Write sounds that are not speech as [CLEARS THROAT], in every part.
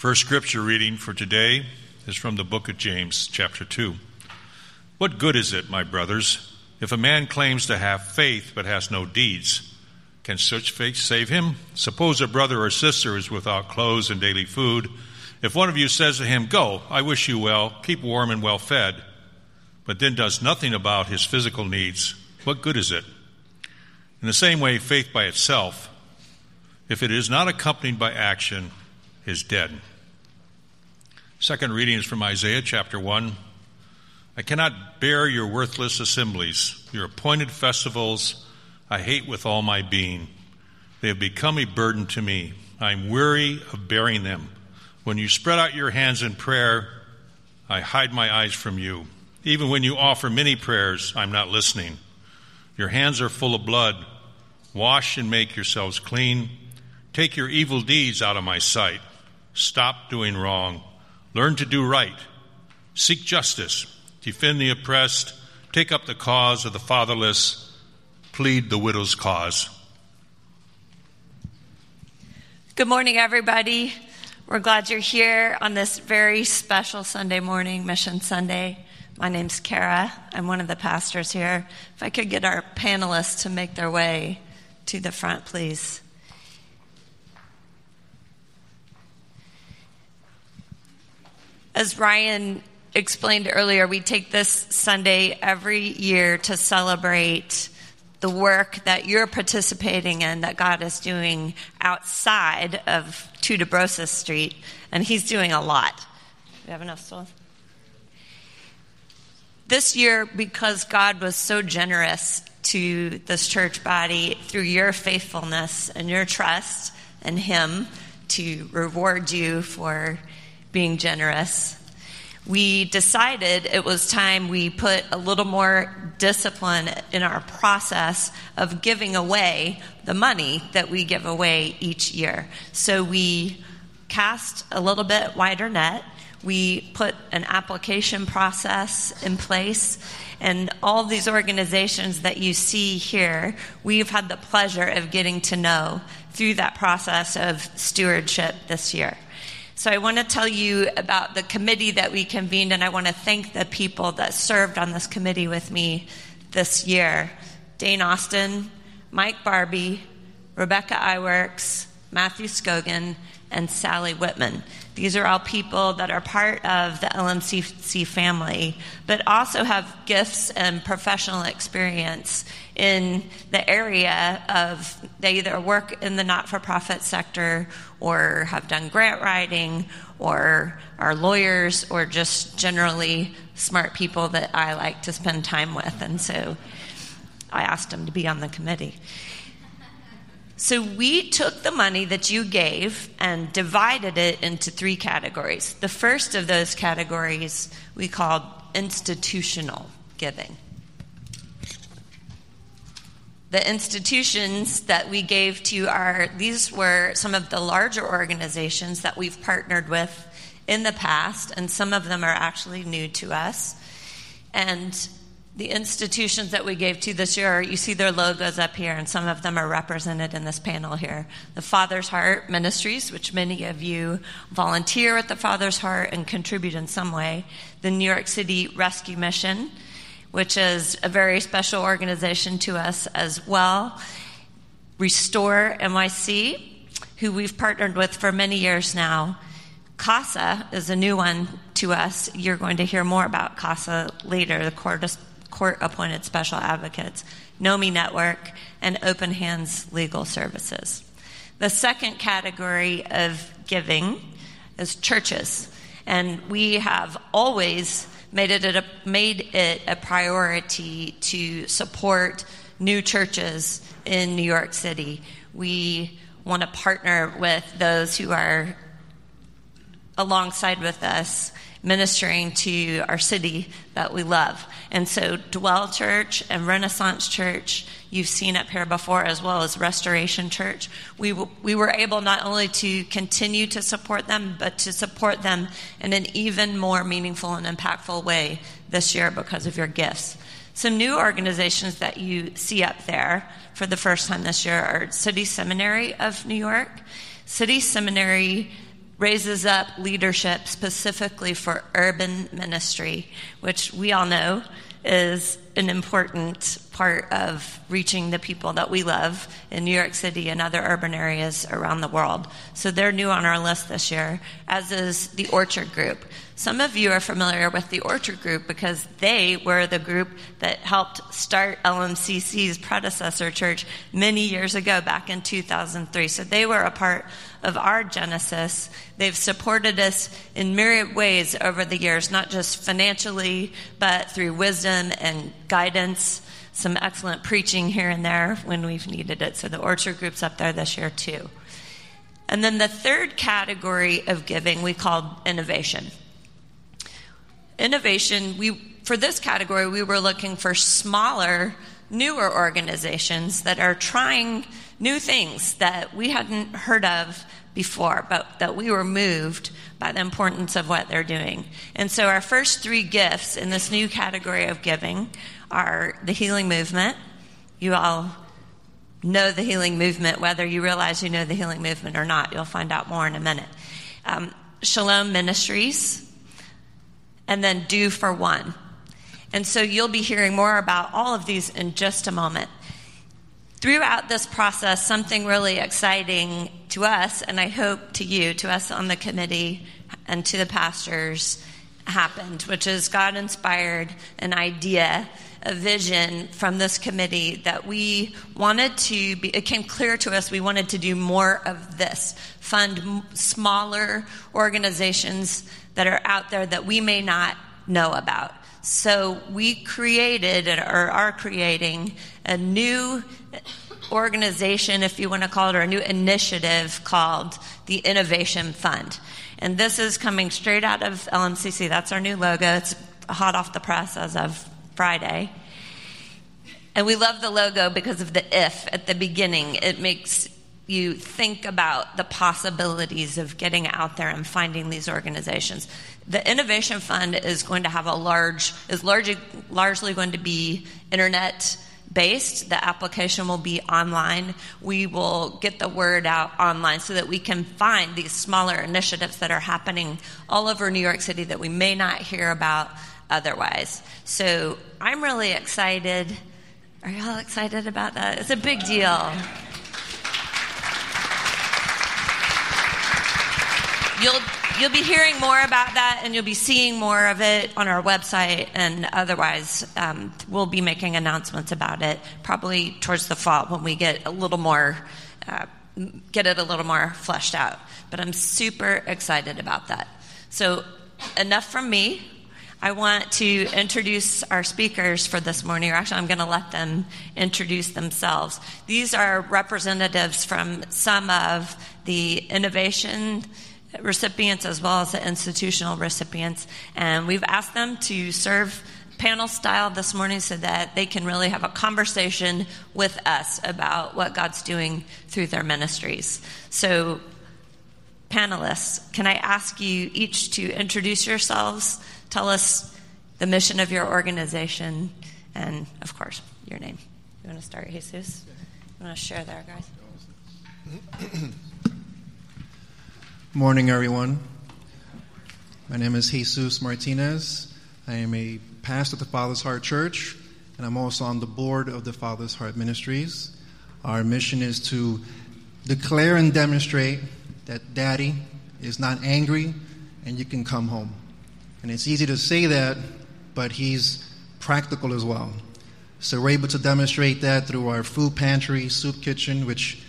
First scripture reading for today is from the book of James, chapter 2. What good is it, my brothers, if a man claims to have faith but has no deeds? Can such faith save him? Suppose a brother or sister is without clothes and daily food. If one of you says to him, Go, I wish you well, keep warm and well fed, but then does nothing about his physical needs, what good is it? In the same way, faith by itself, if it is not accompanied by action, is dead. Second reading is from Isaiah chapter 1. I cannot bear your worthless assemblies, your appointed festivals, I hate with all my being. They have become a burden to me. I am weary of bearing them. When you spread out your hands in prayer, I hide my eyes from you. Even when you offer many prayers, I'm not listening. Your hands are full of blood. Wash and make yourselves clean. Take your evil deeds out of my sight. Stop doing wrong. Learn to do right. Seek justice. Defend the oppressed. Take up the cause of the fatherless. Plead the widow's cause. Good morning, everybody. We're glad you're here on this very special Sunday morning, Mission Sunday. My name's Kara. I'm one of the pastors here. If I could get our panelists to make their way to the front, please. As Ryan explained earlier, we take this Sunday every year to celebrate the work that you're participating in that God is doing outside of Desbrosses Street, and He's doing a lot. Do we have enough stools? This year, because God was so generous to this church body through your faithfulness and your trust in Him to reward you for being generous, we decided it was time we put a little more discipline in our process of giving away the money that we give away each year. So we cast a little bit wider net. We put an application process in place. And all these organizations that you see here, we've had the pleasure of getting to know through that process of stewardship this year. So I want to tell you about the committee that we convened, and I want to thank the people that served on this committee with me this year. Dane Austin, Mike Barbie, Rebecca Iwerks, Matthew Scogan, and Sally Whitman. These are all people that are part of the LMCC family, but also have gifts and professional experience in the area of they either work in the not for profit sector or have done grant writing or are lawyers or just generally smart people that I like to spend time with. And so I asked them to be on the committee. So we took the money that you gave and divided it into three categories. The first of those categories we called institutional giving. The institutions that we gave to are these were some of the larger organizations that we've partnered with in the past, and some of them are actually new to us. And the institutions that we gave to this year, you see their logos up here, and some of them are represented in this panel here. The Father's Heart Ministries, which many of you volunteer at the Father's Heart and contribute in some way. The New York City Rescue Mission, which is a very special organization to us as well. Restore NYC, who we've partnered with for many years now. CASA is a new one to us. You're going to hear more about CASA later, the Court court appointed special advocates, NOMI Network, and Open Hands Legal Services. The second category of giving is churches. And we have always made it a, made it a priority to support new churches in New York City. We want to partner with those who are alongside with us ministering to our city that we love. And so, Dwell Church and Renaissance Church, you've seen up here before, as well as Restoration Church, we, w- we were able not only to continue to support them, but to support them in an even more meaningful and impactful way this year because of your gifts. Some new organizations that you see up there for the first time this year are City Seminary of New York. City Seminary raises up leadership specifically for urban ministry, which we all know is an important part of reaching the people that we love in New York City and other urban areas around the world. So they're new on our list this year, as is the Orchard Group. Some of you are familiar with the Orchard Group because they were the group that helped start LMCC's predecessor church many years ago, back in 2003. So they were a part of our Genesis. They've supported us in myriad ways over the years, not just financially, but through wisdom and guidance. Some excellent preaching here and there when we've needed it. So the Orchard Group's up there this year too. And then the third category of giving we called innovation innovation, we, for this category, we were looking for smaller, newer organizations that are trying new things that we hadn't heard of before, but that we were moved by the importance of what they're doing. And so our first three gifts in this new category of giving are the healing movement. You all know the healing movement, whether you realize you know the healing movement or not. You'll find out more in a minute. Um, Shalom Ministries, and then do for one. And so you'll be hearing more about all of these in just a moment. Throughout this process, something really exciting to us, and I hope to you, to us on the committee, and to the pastors, happened, which is God inspired an idea, a vision from this committee that we wanted to be, it came clear to us we wanted to do more of this, fund smaller organizations that are out there that we may not know about. So we created or are creating a new organization, if you want to call it, or a new initiative called the Innovation Fund. And this is coming straight out of LMCC. That's our new logo. It's hot off the press as of Friday. And we love the logo because of the if at the beginning. It makes you think about the possibilities of getting out there and finding these organizations. The Innovation Fund is going to have a large, is largely, largely going to be internet based. The application will be online. We will get the word out online so that we can find these smaller initiatives that are happening all over New York City that we may not hear about otherwise. So I'm really excited. Are y'all excited about that? It's a big deal. You'll you'll be hearing more about that, and you'll be seeing more of it on our website, and otherwise, um, we'll be making announcements about it probably towards the fall when we get a little more. Uh, get it a little more fleshed out. But I'm super excited about that. So, enough from me. I want to introduce our speakers for this morning, or actually, I'm going to let them introduce themselves. These are representatives from some of the innovation recipients as well as the institutional recipients. And we've asked them to serve panel style this morning so that they can really have a conversation with us about what God's doing through their ministries. So, panelists, can I ask you each to introduce yourselves, tell us the mission of your organization, and of course, your name. You want to start, Jesus? You want to share there, guys? [CLEARS THROAT] Morning, everyone. My name is Jesus Martinez. I am a pastor at the Father's Heart Church, and I'm also on the board of the Father's Heart Ministries. Our mission is to declare and demonstrate that Daddy is not angry and you can come home. And it's easy to say that, but He's practical as well. So we're able to demonstrate that through our food pantry, soup kitchen, which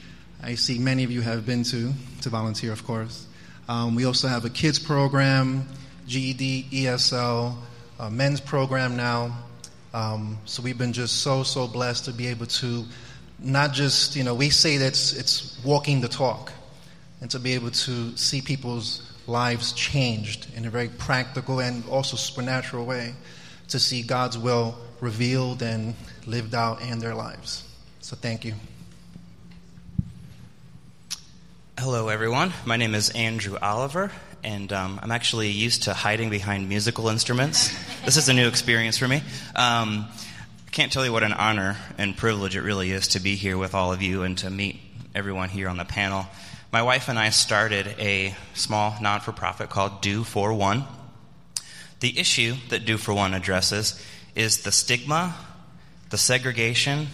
I see many of you have been to, to volunteer, of course. Um, we also have a kids program, GED, ESL, men's program now. Um, so we've been just so, so blessed to be able to not just, you know, we say that it's, it's walking the talk and to be able to see people's lives changed in a very practical and also supernatural way to see God's will revealed and lived out in their lives. So thank you. Hello, everyone. My name is Andrew Oliver, and um, I'm actually used to hiding behind musical instruments. this is a new experience for me. Um, I can't tell you what an honor and privilege it really is to be here with all of you and to meet everyone here on the panel. My wife and I started a small non for profit called Do for One. The issue that Do for One addresses is the stigma, the segregation,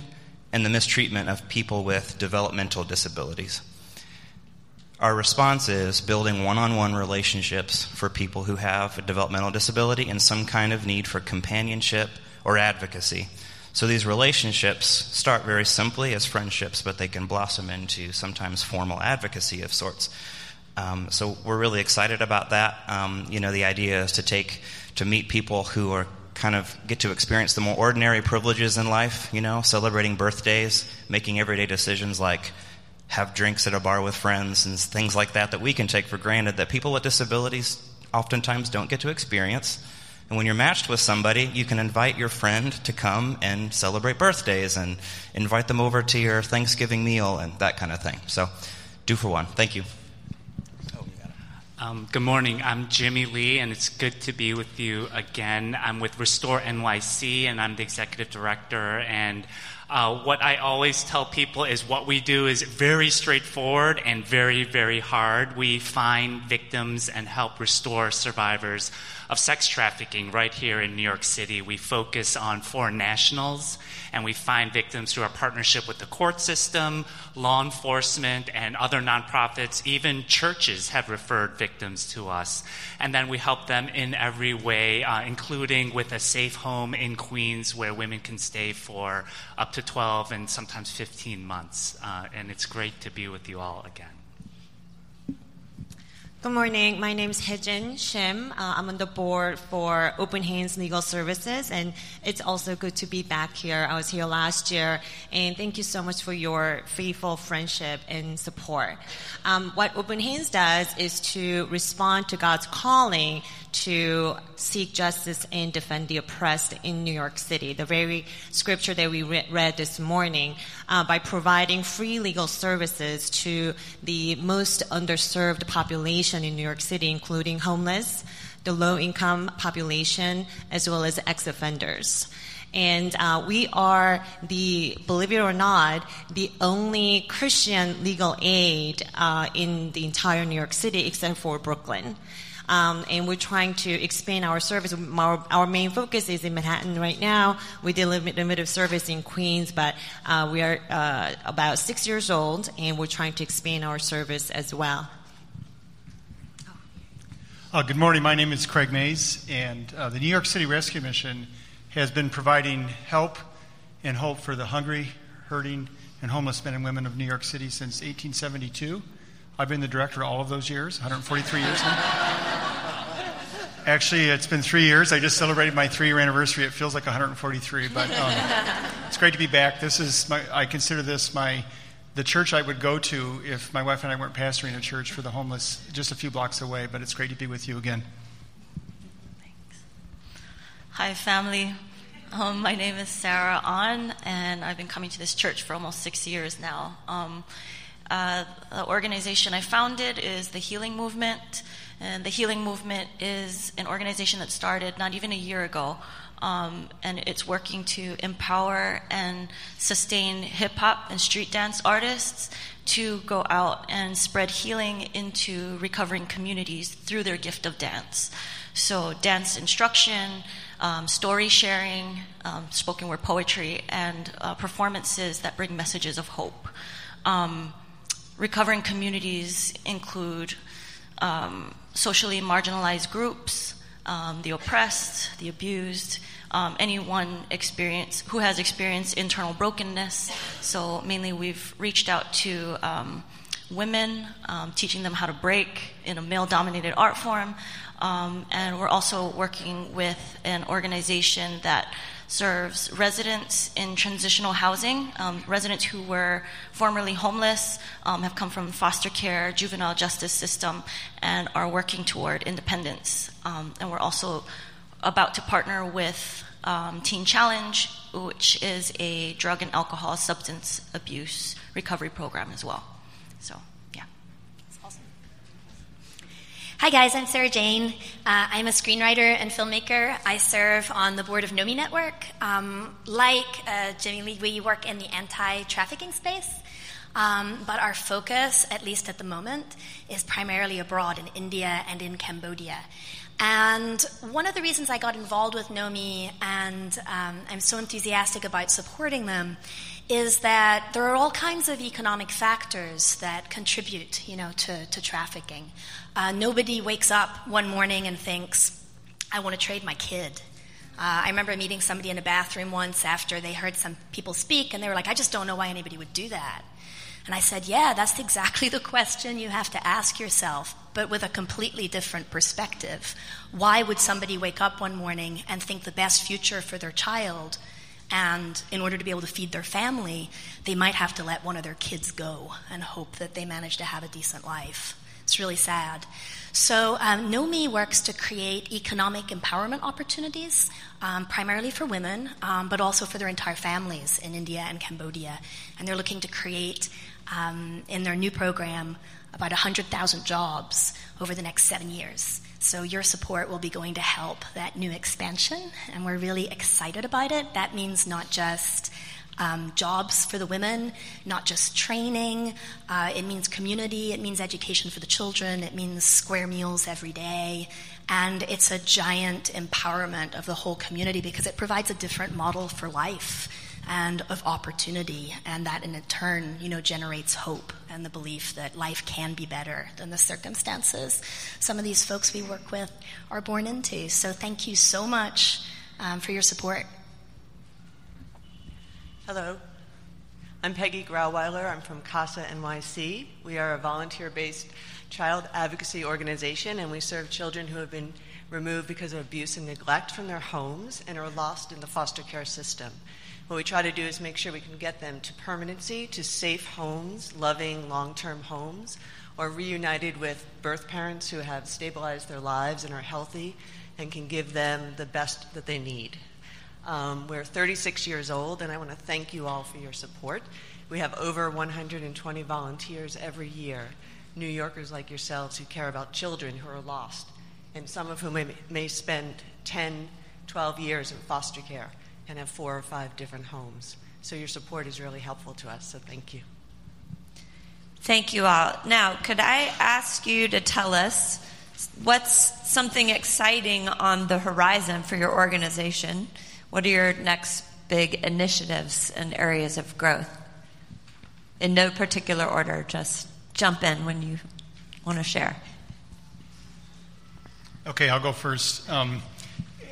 and the mistreatment of people with developmental disabilities. Our response is building one on one relationships for people who have a developmental disability and some kind of need for companionship or advocacy. So these relationships start very simply as friendships, but they can blossom into sometimes formal advocacy of sorts. Um, so we're really excited about that. Um, you know, the idea is to take to meet people who are kind of get to experience the more ordinary privileges in life. You know, celebrating birthdays, making everyday decisions like have drinks at a bar with friends and things like that that we can take for granted that people with disabilities oftentimes don't get to experience. And when you're matched with somebody, you can invite your friend to come and celebrate birthdays and invite them over to your Thanksgiving meal and that kind of thing. So, do for one. Thank you. Um, good morning. I'm Jimmy Lee, and it's good to be with you again. I'm with Restore NYC, and I'm the executive director. And uh, what I always tell people is what we do is very straightforward and very, very hard. We find victims and help restore survivors of sex trafficking right here in New York City. We focus on foreign nationals and we find victims through our partnership with the court system, law enforcement, and other nonprofits. Even churches have referred victims to us. And then we help them in every way, uh, including with a safe home in Queens where women can stay for up to 12 and sometimes 15 months. Uh, and it's great to be with you all again. Good morning. My name is Hejin Shim. Uh, I'm on the board for Open Hands Legal Services, and it's also good to be back here. I was here last year, and thank you so much for your faithful friendship and support. Um, what Open Hands does is to respond to God's calling to seek justice and defend the oppressed in New York City. The very scripture that we re- read this morning, uh, by providing free legal services to the most underserved population in New York City, including homeless, the low income population, as well as ex offenders. And uh, we are the, believe it or not, the only Christian legal aid uh, in the entire New York City except for Brooklyn. Um, and we're trying to expand our service. Our, our, main focus is in Manhattan right now. We did limited service in Queens, but uh, we are uh, about six years old, and we're trying to expand our service as well. Uh, good morning. My name is Craig Mays, and uh, the New York City Rescue Mission has been providing help and hope for the hungry, hurting, and homeless men and women of New York City since 1872. I've been the director all of those years, 143 years now. Actually, it's been three years. I just celebrated my three year anniversary. It feels like 143, but um, [LAUGHS] it's great to be back. This is my, I consider this my, the church I would go to if my wife and I weren't pastoring a church for the homeless just a few blocks away, but it's great to be with you again. Thanks. Hi, family. Um, my name is Sarah On, and I've been coming to this church for almost six years now. Um, uh, the organization I founded is the Healing Movement. And the Healing Movement is an organization that started not even a year ago. Um, and it's working to empower and sustain hip hop and street dance artists to go out and spread healing into recovering communities through their gift of dance. So, dance instruction, um, story sharing, um, spoken word poetry, and uh, performances that bring messages of hope. Um, Recovering communities include um, socially marginalized groups, um, the oppressed, the abused, um, anyone experience who has experienced internal brokenness. So mainly, we've reached out to um, women, um, teaching them how to break in a male-dominated art form, um, and we're also working with an organization that serves residents in transitional housing, um, residents who were formerly homeless, um, have come from foster care, juvenile justice system, and are working toward independence. Um, and we're also about to partner with um, Teen Challenge, which is a drug and alcohol substance abuse recovery program as well. So. Hi, guys. I'm Sarah Jane. Uh, I'm a screenwriter and filmmaker. I serve on the board of NOMI Network. Um, like uh, Jimmy Lee, we work in the anti trafficking space. Um, but our focus, at least at the moment, is primarily abroad in India and in Cambodia. And one of the reasons I got involved with NOMI and um, I'm so enthusiastic about supporting them is that there are all kinds of economic factors that contribute, you know, to, to trafficking. Uh, nobody wakes up one morning and thinks, I want to trade my kid. Uh, I remember meeting somebody in a bathroom once after they heard some people speak, and they were like, I just don't know why anybody would do that. And I said, Yeah, that's [LAUGHS] exactly the question you have to ask yourself, but with a completely different perspective. Why would somebody wake up one morning and think the best future for their child and in order to be able to feed their family, they might have to let one of their kids go and hope that they manage to have a decent life. It's really sad. So, um, NOMI works to create economic empowerment opportunities, um, primarily for women, um, but also for their entire families in India and Cambodia. And they're looking to create, um, in their new program, about 100,000 jobs over the next seven years. So your support will be going to help that new expansion, and we're really excited about it. That means not just um, jobs for the women, not just training. Uh, it means community. It means education for the children. It means square meals every day. And it's a giant empowerment of the whole community because it provides a different model for life and of opportunity, and that in turn, you know, generates hope and the belief that life can be better than the circumstances some of these folks we work with are born into. So thank you so much um, for your support. Hello. I'm Peggy Grauweiler. I'm from CASA NYC. We are a volunteer based child advocacy organization, and we serve children who have been removed because of abuse and neglect from their homes and are lost in the foster care system. What we try to do is make sure we can get them to permanency, to safe homes, loving long term homes, or reunited with birth parents who have stabilized their lives and are healthy and can give them the best that they need. Um, we're 36 years old, and I want to thank you all for your support. We have over 120 volunteers every year, New Yorkers like yourselves who care about children who are lost, and some of whom may, may spend 10, 12 years in foster care and have four or five different homes. So your support is really helpful to us, so thank you. Thank you all. Now, could I ask you to tell us what's something exciting on the horizon for your organization? What are your next big initiatives and areas of growth? In no particular order, just jump in when you want to share. Okay, I'll go first. Um,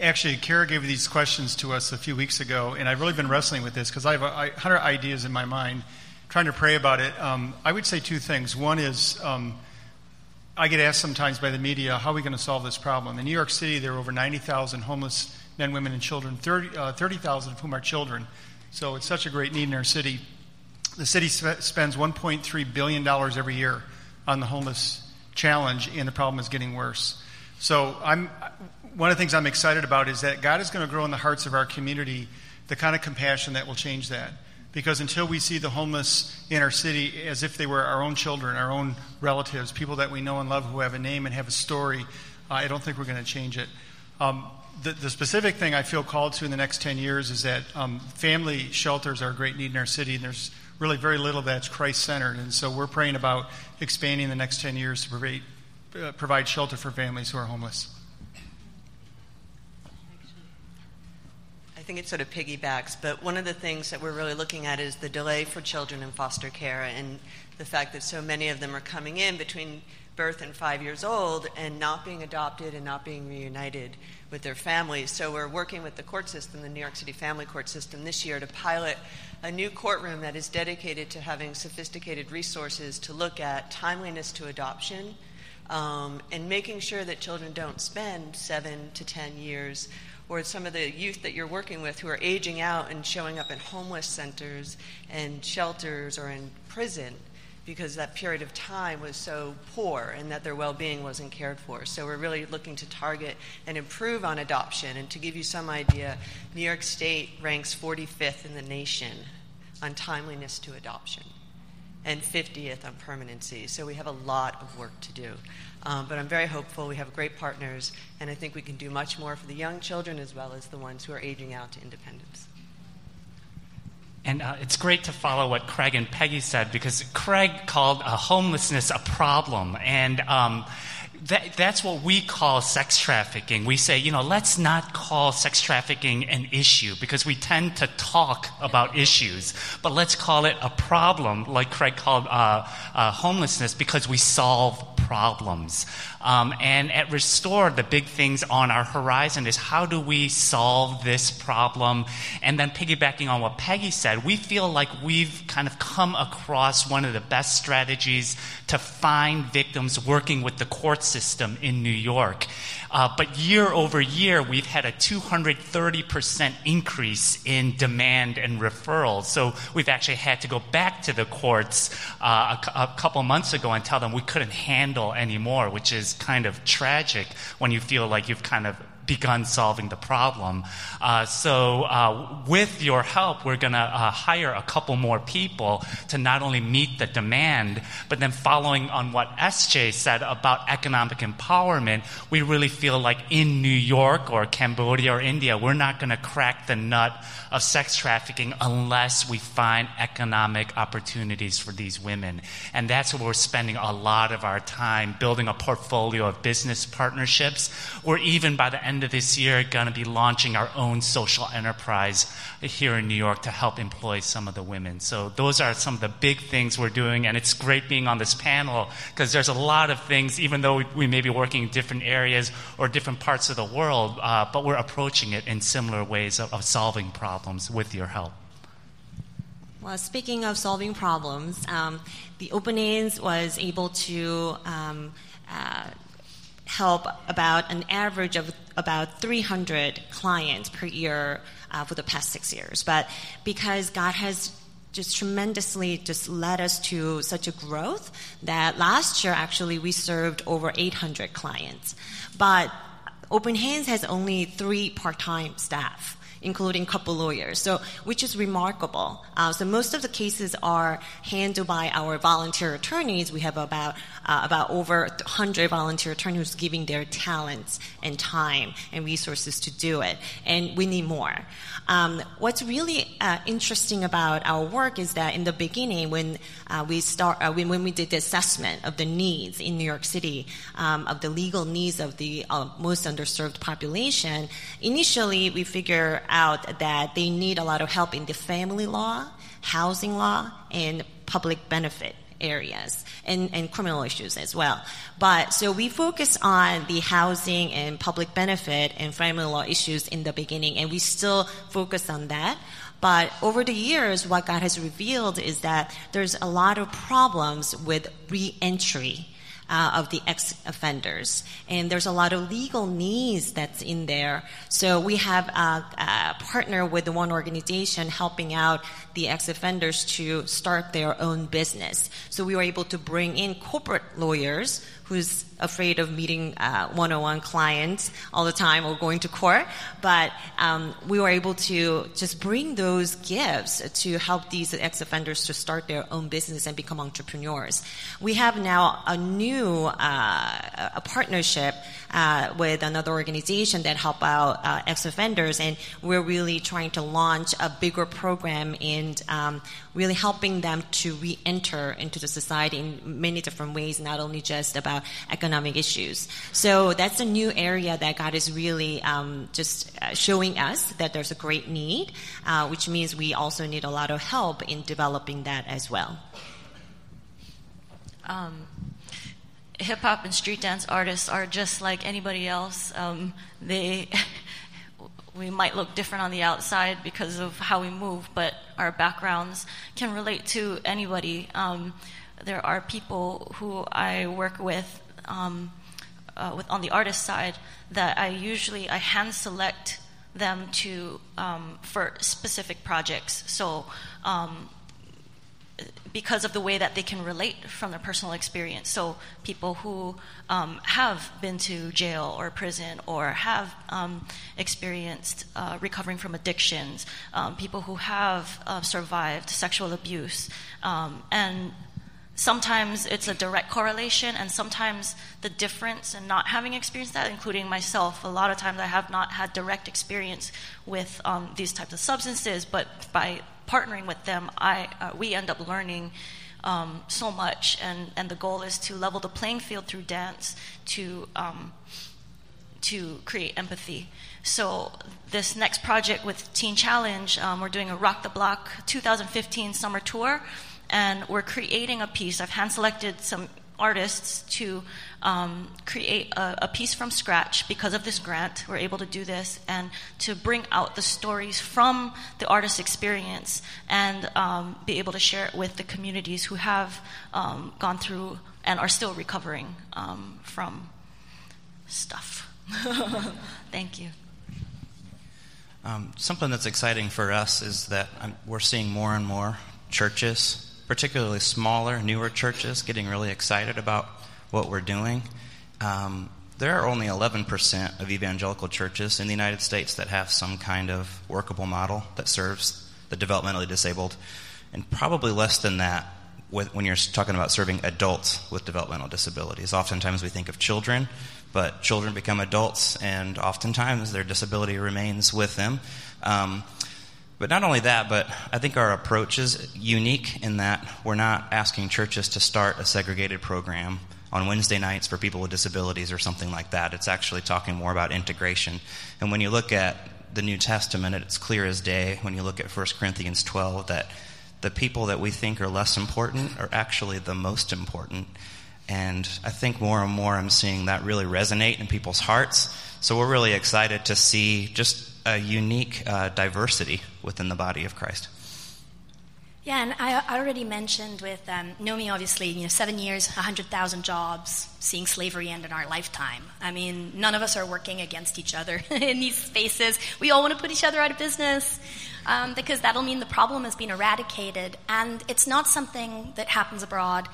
actually, Kara gave these questions to us a few weeks ago, and I've really been wrestling with this because I have a hundred ideas in my mind, trying to pray about it. Um, I would say two things. One is um, I get asked sometimes by the media, how are we going to solve this problem? In New York City, there are over 90,000 homeless men, women, and children, 30,000 uh, 30, of whom are children. So it's such a great need in our city. The city sp- spends $1.3 billion every year on the homeless challenge, and the problem is getting worse. So I'm, one of the things I'm excited about is that God is going to grow in the hearts of our community the kind of compassion that will change that. Because until we see the homeless in our city as if they were our own children, our own relatives, people that we know and love who have a name and have a story, uh, I don't think we're going to change it. Um, the, the, specific thing I feel called to in the next 10 years is that um, family shelters are a great need in our city, and there's really very little that's Christ centered. And so we're praying about expanding the next 10 years to provide, uh, provide shelter for families who are homeless. Think it sort of piggybacks, but one of the things that we're really looking at is the delay for children in foster care and the fact that so many of them are coming in between birth and five years old and not being adopted and not being reunited with their families. So we're working with the court system, the New York City Family Court System, this year to pilot a new courtroom that is dedicated to having sophisticated resources to look at timeliness to adoption. Um, and making sure that children don't spend seven to ten years or some of the youth that you're working with who are aging out and showing up in homeless centers and shelters or in prison because that period of time was so poor and that their well being wasn't cared for. So we're really looking to target and improve on adoption. And to give you some idea, New York State ranks 45th in the nation on timeliness to adoption and 50th on permanency. So we have a lot of work to do. Um, but I'm very hopeful. We have great partners, and I think we can do much more for the young children as well as the ones who are aging out to independence. And uh, it's great to follow what Craig and Peggy said because Craig called uh, homelessness a problem. And um, that, that's what we call sex trafficking. We say, you know, let's not call sex trafficking an issue because we tend to talk about issues, but let's call it a problem, like Craig called uh, uh, homelessness, because we solve problems. Um, and at Restore, the big things on our horizon is how do we solve this problem? And then piggybacking on what Peggy said, we feel like we've kind of come across one of the best strategies to find victims working with the court system in New York. Uh, but year over year, we've had a 230% increase in demand and referrals. So we've actually had to go back to the courts uh, a, a couple months ago and tell them we couldn't handle anymore, which is kind of tragic when you feel like you've kind of begun solving the problem. Uh, so, uh, with your help, we're going to uh, hire a couple more people to not only meet the demand, but then following on what SJ said about economic empowerment, we really feel like in New York or Cambodia or India, we're not going to crack the nut of sex trafficking unless we find economic opportunities for these women. And that's where we're spending a lot of our time building a portfolio of business partnerships, or even by the end of this year, going to be launching our own social enterprise here in New York to help employ some of the women. So those are some of the big things we're doing, and it's great being on this panel because there's a lot of things, even though we, may be working in different areas or different parts of the world, uh, but we're approaching it in similar ways of, of solving problems with your help. Well, speaking of solving problems, um, the Open Hands was able to um, uh, help about an average of about 300 clients per year uh, for the past six years. But because God has just tremendously just led us to such a growth that last year actually we served over 800 clients. But Open Hands has only three part-time staff including a couple lawyers. So, which is remarkable. Uh, so most of the cases are handled by our volunteer attorneys. We have about uh, about over 100 volunteer attorneys giving their talents and time and resources to do it, and we need more. Um, what's really uh, interesting about our work is that in the beginning, when uh, we start, uh, when, when, we did the assessment of the needs in New York City, um, of the legal needs of the uh, most underserved population, initially we figure out that they need a lot of help in the family law, housing law, and public benefit areas and, and criminal issues as well. But so we focus on the housing and public benefit and family law issues in the beginning, and we still focus on that. But over the years, what God has revealed is that there's a lot of problems with reentry uh, of the ex-offenders. And there's a lot of legal needs that's in there. So we have a, partner with one organization helping out the ex-offenders to start their own business. So we were able to bring in corporate lawyers who's afraid of meeting uh, one-on-one clients all the time or going to court. But um, we were able to just bring those gifts to help these ex-offenders to start their own business and become entrepreneurs. We have now a new uh, a partnership uh, with another organization that help out uh, ex-offenders, and we're really trying to launch a bigger program and um, really helping them to re-enter into the society in many different ways, not only just about economic issues. So that's a new area that God is really um, just uh, showing us that there's a great need, uh, which means we also need a lot of help in developing that as well. Um, hip hop and street dance artists are just like anybody else. Um, they [LAUGHS] we might look different on the outside because of how we move, but our backgrounds can relate to anybody. Um, there are people who I work with, um, uh, with on the artist side that I usually I hand select them to um, for specific projects. So um, because of the way that they can relate from their personal experience. So, people who um, have been to jail or prison or have um, experienced uh, recovering from addictions, um, people who have uh, survived sexual abuse, um, and sometimes it's a direct correlation, and sometimes the difference in not having experienced that, including myself. A lot of times I have not had direct experience with um, these types of substances, but by partnering with them, I, uh, we end up learning um, so much. And, and the goal is to level the playing field through dance to, um, to create empathy. So, this next project with Teen Challenge, um, we're doing a Rock the Block 2015 summer tour, and we're creating a piece. I've hand selected some artists to um, create a, a, piece from scratch because of this grant. We're able to do this and to bring out the stories from the artist's experience and um, be able to share it with the communities who have um, gone through and are still recovering um, from stuff. [LAUGHS] Thank you. Um, something that's exciting for us is that um, we're seeing more and more churches particularly smaller, newer churches, getting really excited about what we're doing. Um, there are only 11% of evangelical churches in the United States that have some kind of workable model that serves the developmentally disabled, and probably less than that when you're talking about serving adults with developmental disabilities. Oftentimes we think of children, but children become adults, and oftentimes their disability remains with them. Um, but not only that, but I think our approach is unique in that we're not asking churches to start a segregated program on Wednesday nights for people with disabilities or something like that. It's actually talking more about integration. And when you look at the New Testament, it's clear as day when you look at 1 Corinthians 12 that the people that we think are less important are actually the most important. And I think more and more I'm seeing that really resonate in people's hearts. So we're really excited to see just a unique uh, diversity within the body of Christ. Yeah, and I, already mentioned with um, Nomi, obviously, you know, seven years, 100,000 jobs, seeing slavery end in our lifetime. I mean, none of us are working against each other [LAUGHS] in these spaces. We all want to put each other out of business um, because that'll mean the problem has been eradicated. And it's not something that happens abroad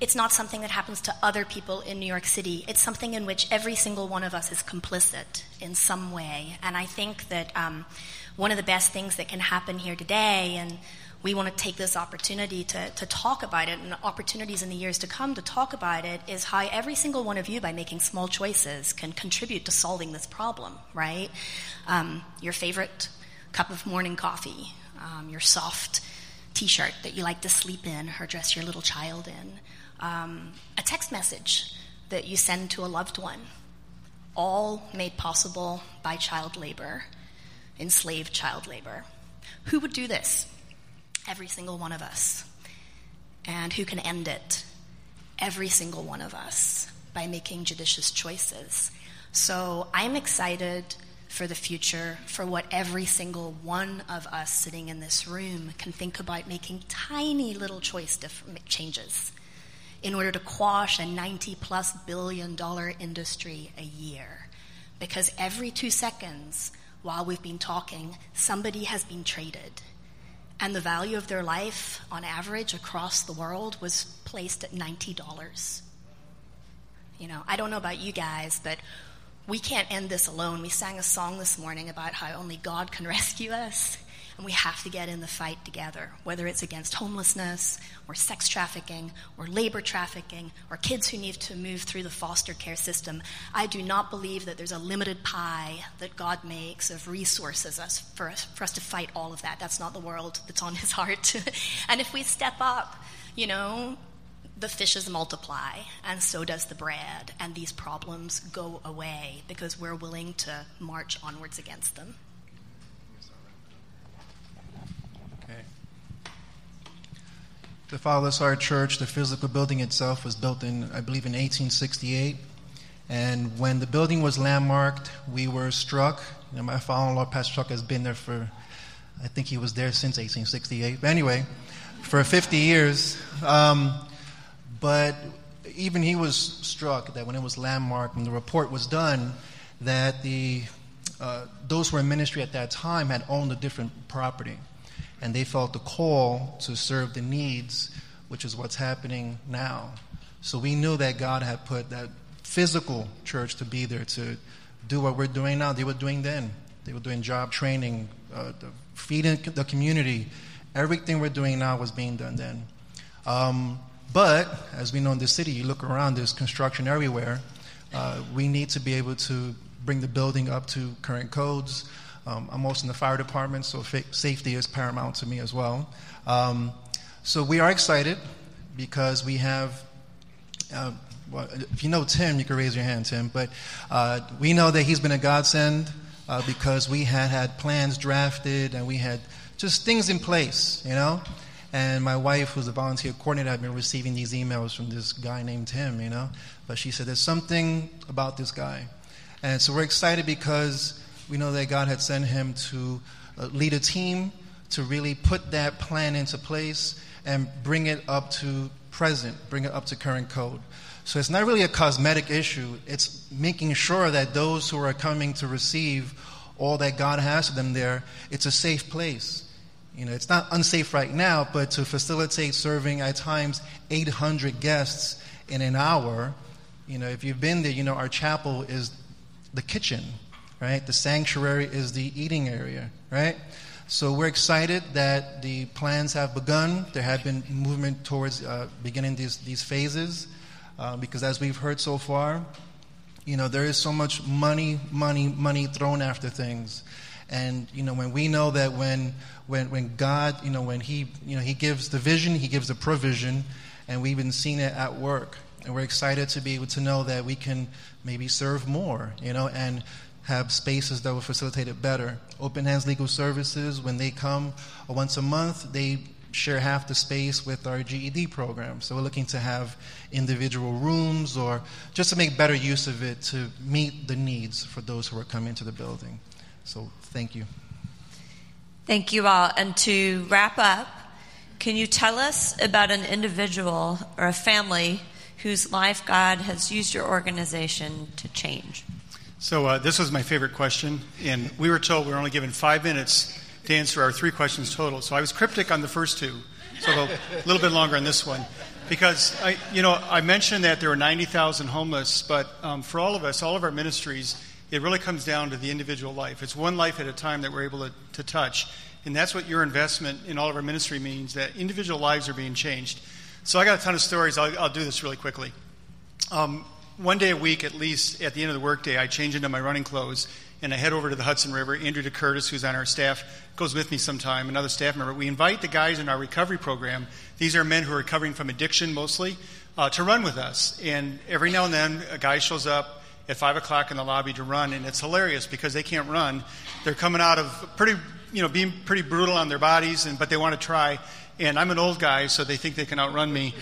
it's not something that happens to other people in New York City. It's something in which every single one of us is complicit in some way. And I think that um, one of the best things that can happen here today, and we want to take this opportunity to, to talk about it and opportunities in the years to come to talk about it, is how every single one of you, by making small choices, can contribute to solving this problem, right? Um, your favorite cup of morning coffee, um, your soft t shirt that you like to sleep in or dress your little child in um, a text message that you send to a loved one, all made possible by child labor, enslaved child labor. Who would do this? Every single one of us. And who can end it? Every single one of us by making judicious choices. So I'm excited for the future, for what every single one of us sitting in this room can think about making tiny little choice changes in order to quash a 90 plus billion dollar industry a year. Because every two seconds, while we've been talking, somebody has been traded. And the value of their life, on average, across the world was placed at $90. You know, I don't know about you guys, but we can't end this alone. We sang a song this morning about how only God can [LAUGHS] rescue us. And we have to get in the fight together, whether it's against homelessness, or sex trafficking, or labor trafficking, or kids who need to move through the foster care system. I do not believe that there's a limited pie that God makes of resources for us, for us to fight all of that. That's not the world that's on his [LAUGHS] heart. and if we step up, you know, the fishes multiply, and so does the bread, and these problems go away because we're willing to march onwards against them. The Father's Heart Church, the physical building itself, was built in, I believe, in 1868. And when the building was landmarked, we were struck. You know, my father-in-law, Pastor Chuck, has been there for, I think he was there since 1868. But anyway, for 50 years. Um, but even he was struck that when it was landmarked and the report was done, that the uh, those who were in ministry at that time had owned a different property and they felt the call to serve the needs, which is what's happening now. So we knew that God had put that physical church to be there to do what we're doing now. They were doing then. They were doing job training, uh, feeding the community. Everything we're doing now was being done then. Um, but as we know in the city, you look around, there's construction everywhere. Uh, we need to be able to bring the building up to current codes. Um, I'm also in the fire department, so fa- safety is paramount to me as well. Um, so we are excited because we have. Uh, well, if you know Tim, you can raise your hand, Tim. But uh, we know that he's been a godsend uh, because we had had plans drafted and we had just things in place, you know. And my wife, who's a volunteer coordinator, had been receiving these emails from this guy named Tim, you know. But she said, There's something about this guy. And so we're excited because we know that God had sent him to uh, lead a team to really put that plan into place and bring it up to present, bring it up to current code. So it's not really a cosmetic issue, it's making sure that those who are coming to receive all that God has for them there, it's a safe place. You know, it's not unsafe right now, but to facilitate serving at times 800 guests in an hour, you know, if you've been there, you know, our chapel is the kitchen, right? The sanctuary is the eating area, right? So we're excited that the plans have begun. There have been movement towards uh, beginning these, these phases uh, because, as we've heard so far, you know, there is so much money, money, money thrown after things. And, you know, when we know that when, when, when God, you know, when He, you know, He gives the vision, He gives the provision, and we've been seeing it at work. And we're excited to be able to know that we can maybe serve more, you know, and have spaces that will facilitate it better. Open Hands Legal Services, when they come uh, once a month, they share half the space with our GED program. So we're looking to have individual rooms or just to make better use of it to meet the needs for those who are coming to the building. So thank you. Thank you all. And to wrap up, can you tell us about an individual or a family whose life God has used your organization to change? So, uh, this was my favorite question, and we were told we were only given five minutes to answer our three questions total. So, I was cryptic on the first two, so a little bit longer on this one. Because, I, you know, I mentioned that there are 90,000 homeless, but um, for all of us, all of our ministries, it really comes down to the individual life. It's one life at a time that we're able to, to touch. And that's what your investment in all of our ministry means that individual lives are being changed. So I got a ton of stories. I'll, I'll do this really quickly. Um, one day a week, at least at the end of the workday, I change into my running clothes and I head over to the Hudson River. Andrew DeCurtis, who's on our staff, goes with me sometime, another staff member. We invite the guys in our recovery program. These are men who are recovering from addiction mostly, uh, to run with us. And every now and then, a guy shows up at 5 o'clock in the lobby to run, and it's hilarious because they can't run. They're coming out of pretty, you know, being pretty brutal on their bodies, and, but they want to try. And I'm an old guy, so they think they can outrun me.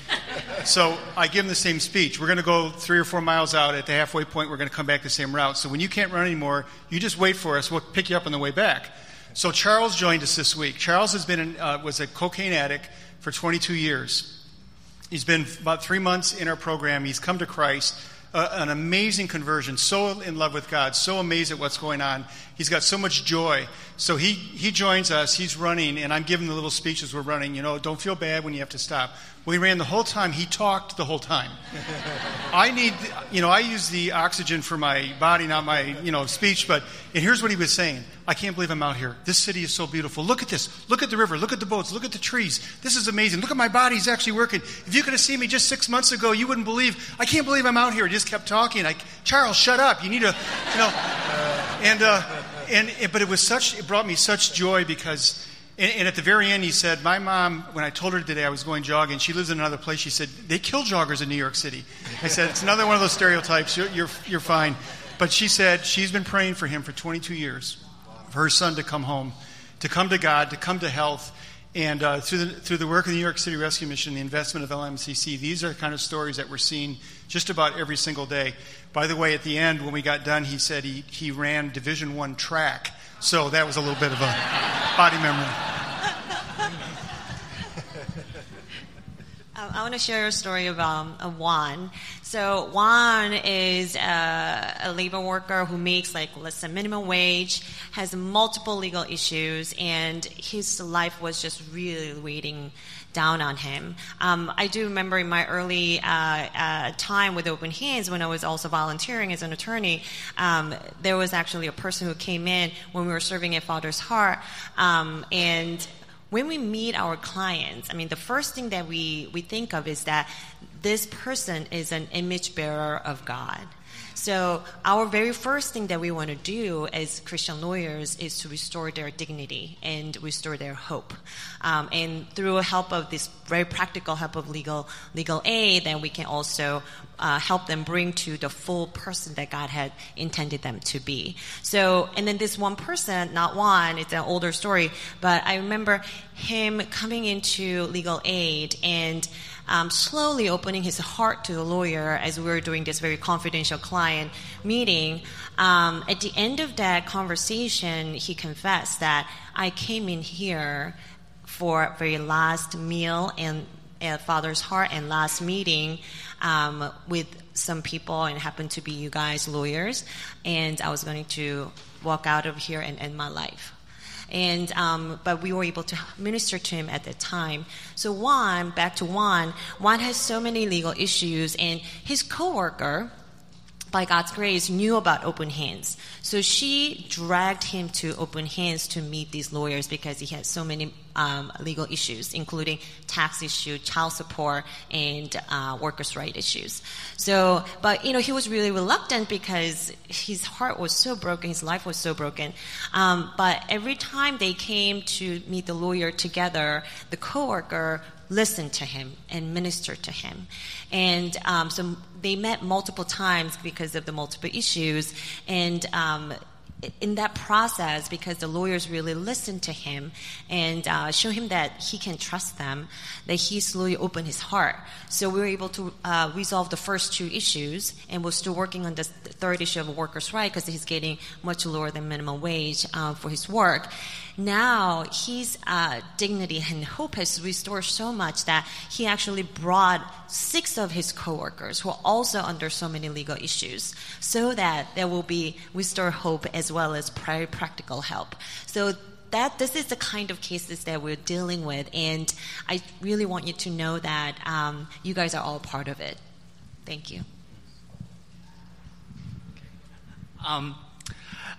so I give them the same speech. We're going to go three or four miles out. At the halfway point, we're going to come back the same route. So when you can't run anymore, you just wait for us. We'll pick you up on the way back. So Charles joined us this week. Charles has been in, uh, was a cocaine addict for 22 years. He's been about three months in our program. He's come to Christ an amazing conversion, so in love with God, so amazed at what's going on. He's got so much joy. So he, he joins us, he's running, and I'm giving the little speeches we're running. You know, don't feel bad when you have to stop. We ran the whole time, he talked the whole time. [LAUGHS] I need, you know, I use the oxygen for my body, not my, you know, speech, but, and here's what he was saying I can't believe I'm out here. This city is so beautiful. Look at this. Look at the river. Look at the boats. Look at the trees. This is amazing. Look at my body's actually working. If you could have seen me just six months ago, you wouldn't believe. I can't believe I'm out here. He just kept talking. Like, Charles, shut up. You need to, you know. And, uh, and, but it was such, it brought me such joy because, and, and, at the very end, he said, My mom, when I told her today I was going jogging, she lives in another place, she said, They kill joggers in New York City. I said, It's another one of those stereotypes. You're, you're, you're fine. But she said she's been praying for him for 22 years for her son to come home, to come to God, to come to health. And uh, through, the, through the work of the New York City Rescue Mission, the investment of LMCC, these are the kind of stories that we're seeing just about every single day. By the way, at the end, when we got done, he said he, he ran Division One track. So that was a little bit of a body memory. [LAUGHS] I want to share a story about um, Juan. So Juan is a, a, labor worker who makes like less than minimum wage, has multiple legal issues, and his life was just really weighting down on him. Um, I do remember in my early uh, uh, time with Open Hands, when I was also volunteering as an attorney, um, there was actually a person who came in when we were serving at Father's Heart, um, and when we meet our clients, I mean, the first thing that we, we think of is that this person is an image bearer of God. So, our very first thing that we want to do as Christian lawyers is to restore their dignity and restore their hope. Um, and through help of this very practical help of legal legal aid, then we can also uh, help them bring to the full person that God had intended them to be. So, and then this one person, not one, it's an older story, but I remember him coming into legal aid and um, slowly opening his heart to the lawyer as we were doing this very confidential client meeting. Um, at the end of that conversation, he confessed that I came in here for very last meal and at Father's Heart and last meeting um, with some people and happened to be you guys lawyers, and I was going to walk out of here and end my life. And um, but we were able to minister to him at that time. So Juan, back to Juan, Juan has so many legal issues, and his coworker by God's grace, knew about Open Hands. So she dragged him to Open Hands to meet these lawyers because he had so many um, legal issues, including tax issue, child support, and uh, workers' right issues. So, but you know, he was really reluctant because his heart was so broken, his life was so broken. Um, but every time they came to meet the lawyer together, the coworker listened to him and ministered to him. And um, so they met multiple times because of the multiple issues. And um, in that process, because the lawyers really listened to him and uh, show him that he can trust them, that he slowly opened his heart. So we were able to uh, resolve the first two issues, and we're still working on the third issue of workers' right because he's getting much lower than minimum wage uh, for his work now his uh, dignity and hope has restored so much that he actually brought six of his coworkers who are also under so many legal issues so that there will be restored hope as well as practical help. So that this is the kind of cases that we're dealing with, and I really want you to know that um, you guys are all part of it. Thank you. Um,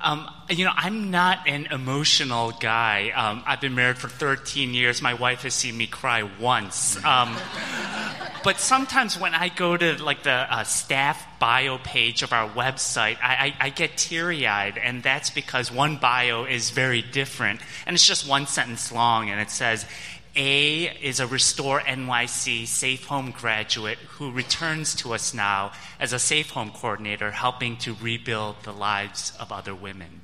um, you know, I'm not an emotional guy. Um, I've been married for 13 years. My wife has seen me cry once. Um, but sometimes when I go to like the uh, staff bio page of our website, I, I, I get teary eyed, and that's because one bio is very different, and it's just one sentence long, and it says, a is a Restore NYC Safe Home graduate who returns to us now as a Safe Home coordinator, helping to rebuild the lives of other women.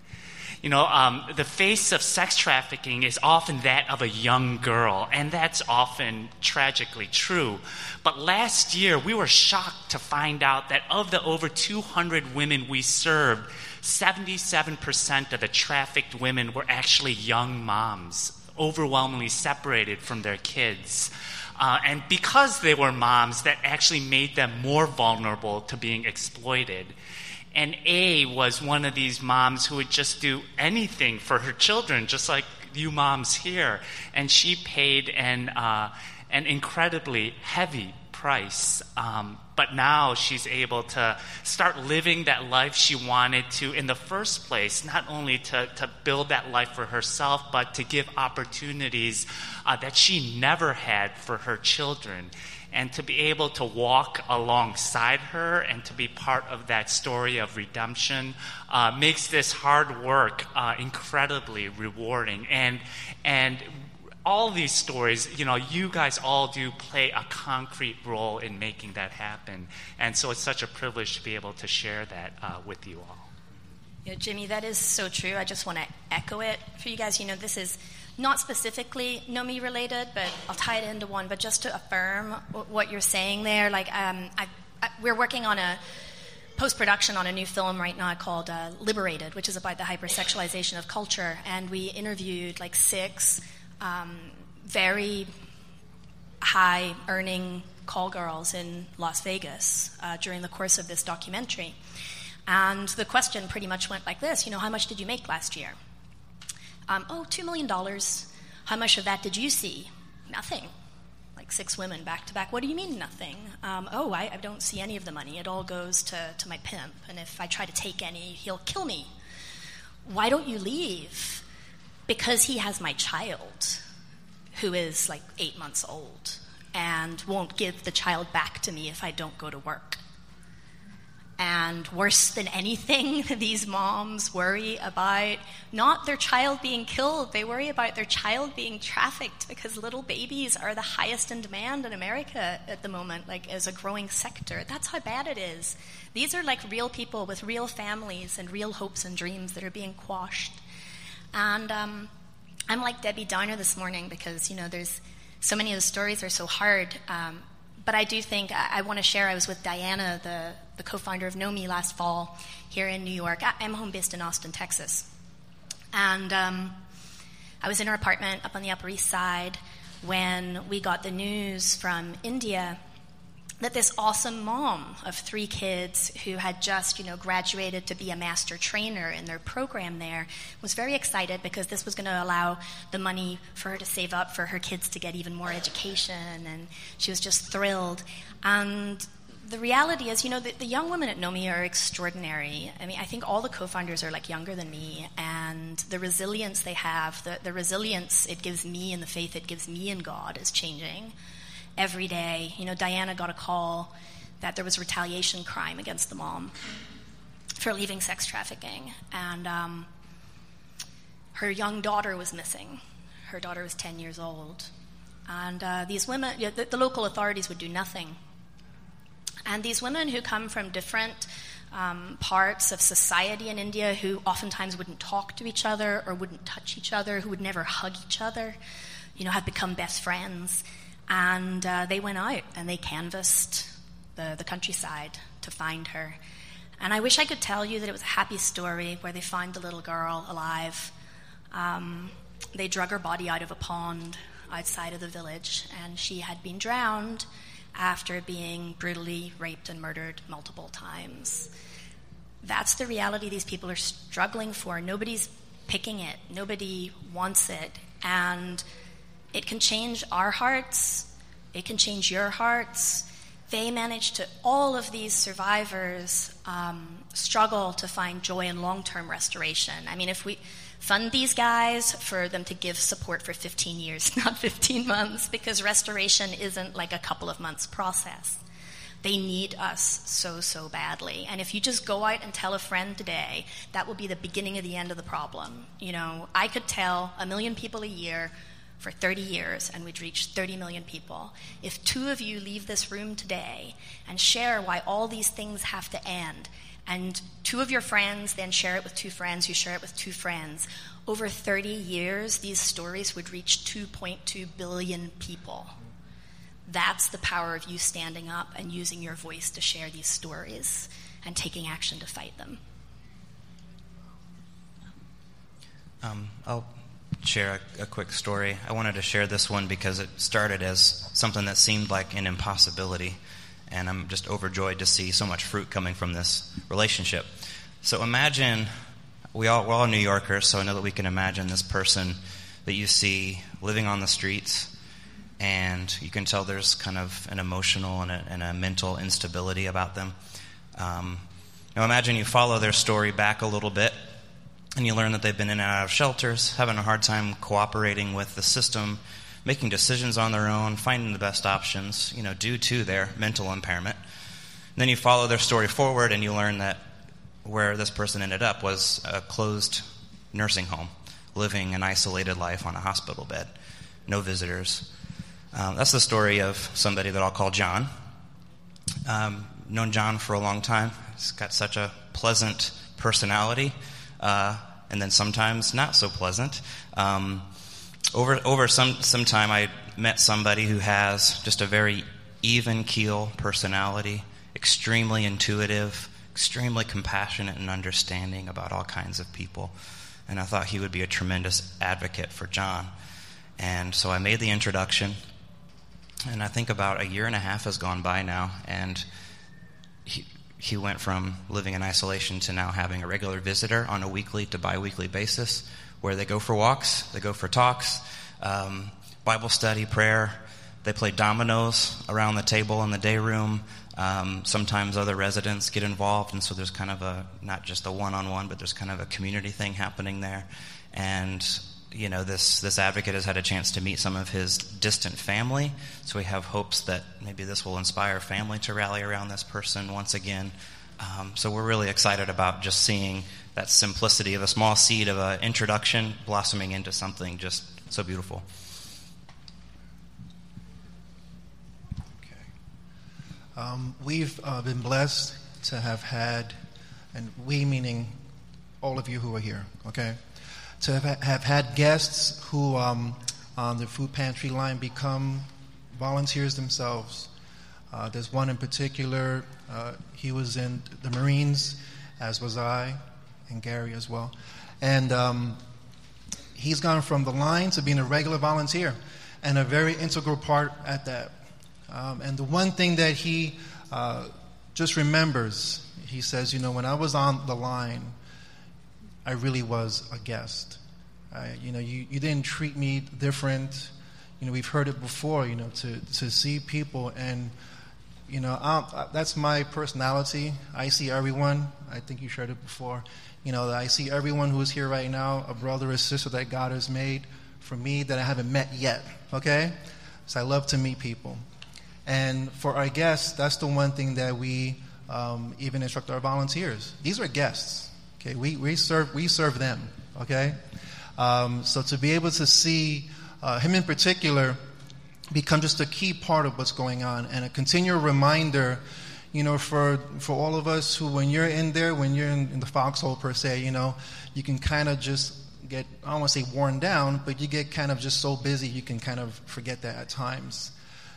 You know, um, the face of sex trafficking is often that of a young girl, and that's often tragically true. But last year, we were shocked to find out that of the over 200 women we served, 77% of the trafficked women were actually young moms overwhelmingly separated from their kids. Uh, and because they were moms, that actually made them more vulnerable to being exploited. And A was one of these moms who would just do anything for her children, just like you moms here. And she paid an, uh, an incredibly heavy price. Um, but now she's able to start living that life she wanted to in the first place, not only to, to build that life for herself, but to give opportunities uh, that she never had for her children. And to be able to walk alongside her and to be part of that story of redemption uh, makes this hard work uh, incredibly rewarding. And, and all these stories, you know, you guys all do play a concrete role in making that happen. And so it's such a privilege to be able to share that uh, with you all. Yeah, Jimmy, that is so true. I just want to echo it for you guys. You know, this is not specifically Nomi related, but I'll tie it into one. But just to affirm what you're saying there, like um, I, I, we're working on a post production on a new film right now called uh, Liberated, which is about the hypersexualization of culture. And we interviewed like six um, very high earning call girls in Las Vegas uh, during the course of this documentary. And the question pretty much went like this You know, how much did you make last year? Um, oh, $2 million. How much of that did you see? Nothing. Like six women back to back. What do you mean, nothing? Um, oh, I, I, don't see any of the money. It all goes to, to my pimp. And if I try to take any, he'll kill me. Why don't you leave? Because he has my child who is like eight months old and won't give the child back to me if I don't go to work. And worse than anything, [LAUGHS] these moms worry about not their child being killed, they worry about their child being trafficked because little babies are the highest in demand in America at the moment, like as a growing sector. That's how bad it is. These are like real people with real families and real hopes and dreams that are being quashed. And um, I'm like Debbie Downer this morning because, you know, there's so many of the stories are so hard. Um, but I do think I, I want to share. I was with Diana, the, the co founder of Nomi, last fall here in New York. I, am home based in Austin, Texas. And um, I was in her apartment up on the Upper East Side when we got the news from India that this awesome mom of three kids who had just, you know, graduated to be a master trainer in their program there was very excited because this was going to allow the money for her to save up for her kids to get even more education and she was just thrilled. And the reality is, you know, the, the young women at Nomi are extraordinary. I mean, I think all the co-founders are like younger than me, and the resilience they have, the, the resilience it gives me and the faith it gives me in God is changing every day. You know, Diana got a call that there was retaliation crime against the mom for leaving sex trafficking, and um, her young daughter was missing. Her daughter was 10 years old. And uh, these women, the, the, local authorities would do nothing. And these women who come from different um, parts of society in India, who oftentimes wouldn't talk to each other or wouldn't touch each other, who would never hug each other, you know, have become best friends. And uh, they went out and they canvassed the, the countryside to find her. And I wish I could tell you that it was a happy story where they found the little girl alive. Um, they drug her body out of a pond outside of the village, and she had been drowned after being brutally raped and murdered multiple times. That's the reality these people are struggling for. Nobody's picking it, nobody wants it. And it can change our hearts, it can change your hearts. They manage to, all of these survivors um, struggle to find joy in long term restoration. I mean, if we fund these guys for them to give support for 15 years, [LAUGHS] not 15 months, because restoration isn't like a couple of months process. They need us so, so badly. And if you just go out and tell a friend today, that will be the beginning of the end of the problem. You know, I could tell a million people a year for 30 years and we'd reach 30 million people. If two of you leave this room today and share why all these things have to end, and two of your friends then share it with two friends who share it with two friends, over 30 years, these stories would reach 2.2 billion people. That's the power of you standing up and using your voice to share these stories and taking action to fight them. Um, I'll share a, a, quick story. I wanted to share this one because it started as something that seemed like an impossibility, and I'm just overjoyed to see so much fruit coming from this relationship. So imagine we all, we're all New Yorkers, so I know that we can imagine this person that you see living on the streets, and you can tell there's kind of an emotional and a, and a mental instability about them. Um, now imagine you follow their story back a little bit and you learn that they've been in and out of shelters, having a hard time cooperating with the system, making decisions on their own, finding the best options, you know, due to their mental impairment. And then you follow their story forward and you learn that where this person ended up was a closed nursing home, living an isolated life on a hospital bed, no visitors. Um, that's the story of somebody that I'll call John. Um, known John for a long time. He's got such a pleasant personality uh, and then sometimes not so pleasant. Um, over over some some time, I met somebody who has just a very even keel personality, extremely intuitive, extremely compassionate and understanding about all kinds of people. And I thought he would be a tremendous advocate for John. And so I made the introduction. And I think about a year and a half has gone by now, and he, he went from living in isolation to now having a regular visitor on a weekly to biweekly basis where they go for walks, they go for talks, um, Bible study, prayer. They play dominoes around the table in the day room. Um, sometimes other residents get involved, and so there's kind of a not just a one-on-one, but there's kind of a community thing happening there. And you know, this this advocate has had a chance to meet some of his distant family, so we have hopes that maybe this will inspire family to rally around this person once again. Um, so we're really excited about just seeing that simplicity of a small seed of an introduction blossoming into something just so beautiful. Um, we've uh, been blessed to have had, and we meaning all of you who are here, okay, to have, have had guests who um, on the food pantry line become volunteers themselves. Uh, there's one in particular, uh, he was in the Marines, as was I, and Gary as well. And um, he's gone from the line to being a regular volunteer and a very integral part at that. Um, and the one thing that he uh, just remembers, he says, you know, when I was on the line, I really was a guest. I, you know, you, you didn't treat me different. You know, we've heard it before, you know, to, to see people and, you know, I, that's my personality. I see everyone. I think you shared it before. You know, I see everyone who is here right now, a brother or sister that God has made for me that I haven't met yet, okay? So I love to meet people. And for our guests, that's the one thing that we um, even instruct our volunteers. These are guests. Okay, we, we serve we serve them. Okay, um, so to be able to see uh, him in particular become just a key part of what's going on and a continual reminder you know, for, for all of us who, when you're in there, when you're in, in the foxhole per se, you know, you can kind of just get, I don't want to say worn down, but you get kind of just so busy you can kind of forget that at times.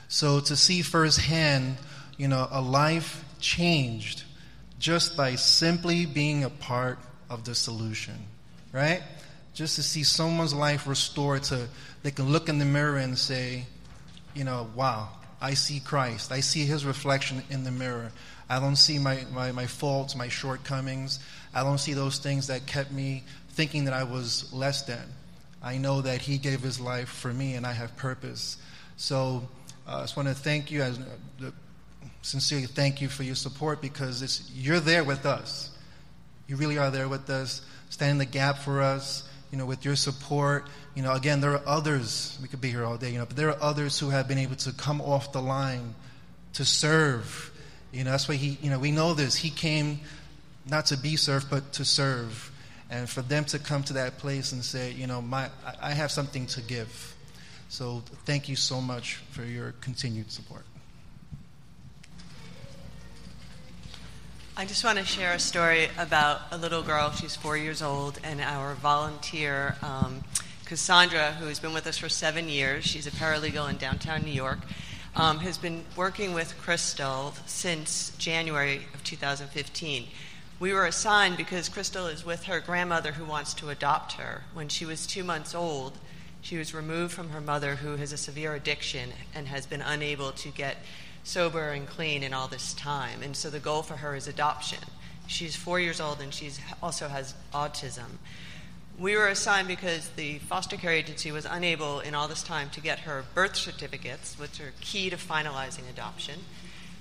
So to see firsthand, you know, a life changed just by simply being a part of the solution, right? Just to see someone's life restored to, they can look in the mirror and say, you know, wow, I see Christ. I see his reflection in the mirror. I don't see my, my, my faults, my shortcomings. I don't see those things that kept me thinking that I was less than. I know that he gave his life for me and I have purpose. So uh, I just want to thank you, as, uh, sincerely thank you for your support because it's, you're there with us. You really are there with us, standing the gap for us, you know, with your support. You know, again, there are others, we could be here all day, you know, but there are others who have been able to come off the line to serve. You know, that's why he, you know, we know this. He came not to be served, but to serve. And for them to come to that place and say, you know, my, I have something to give. So thank you so much for your continued support. I just want to share a story about a little girl. She's four years old, and our volunteer, um, Cassandra, who has been with us for seven years, she's a paralegal in downtown New York, um, has been working with Crystal since January of 2015. We were assigned because Crystal is with her grandmother who wants to adopt her. When she was two months old, she was removed from her mother, who has a severe addiction and has been unable to get sober and clean in all this time. And so the goal for her is adoption. She's four years old and she also has autism. We were assigned because the foster care agency was unable in all this time to get her birth certificates, which are key to finalizing adoption,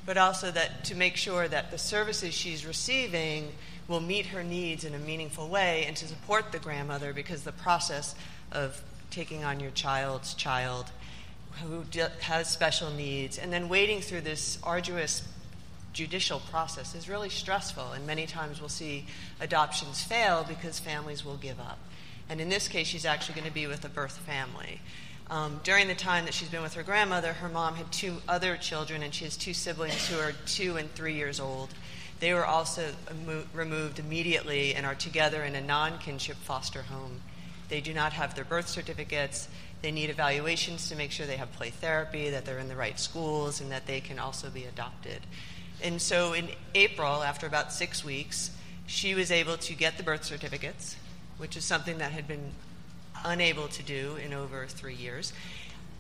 but also that to make sure that the services she's receiving will meet her needs in a meaningful way and to support the grandmother because the process of taking on your child's child who has special needs, and then waiting through this arduous judicial process is really stressful. And many times we'll see adoptions fail because families will give up. And in this case, she's actually going to be with a birth family. Um, during the time that she's been with her grandmother, her mom had two other children, and she has two siblings who are two and three years old. They were also removed immediately and are together in a non kinship foster home they do not have their birth certificates. They need evaluations to make sure they have play therapy, that they're in the right schools, and that they can also be adopted. And so in April, after about six weeks, she was able to get the birth certificates, which is something that had been unable to do in over three years.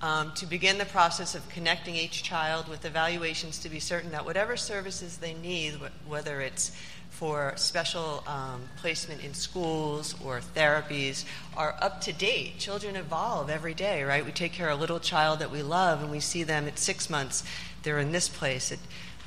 Um, to begin the process of connecting each child with evaluations to be certain that whatever services they need, whether it's for special um, placement in schools or therapies are up to date. Children evolve every day, right? We take care of a little child that we love and we see them at six months, they're in this place. At,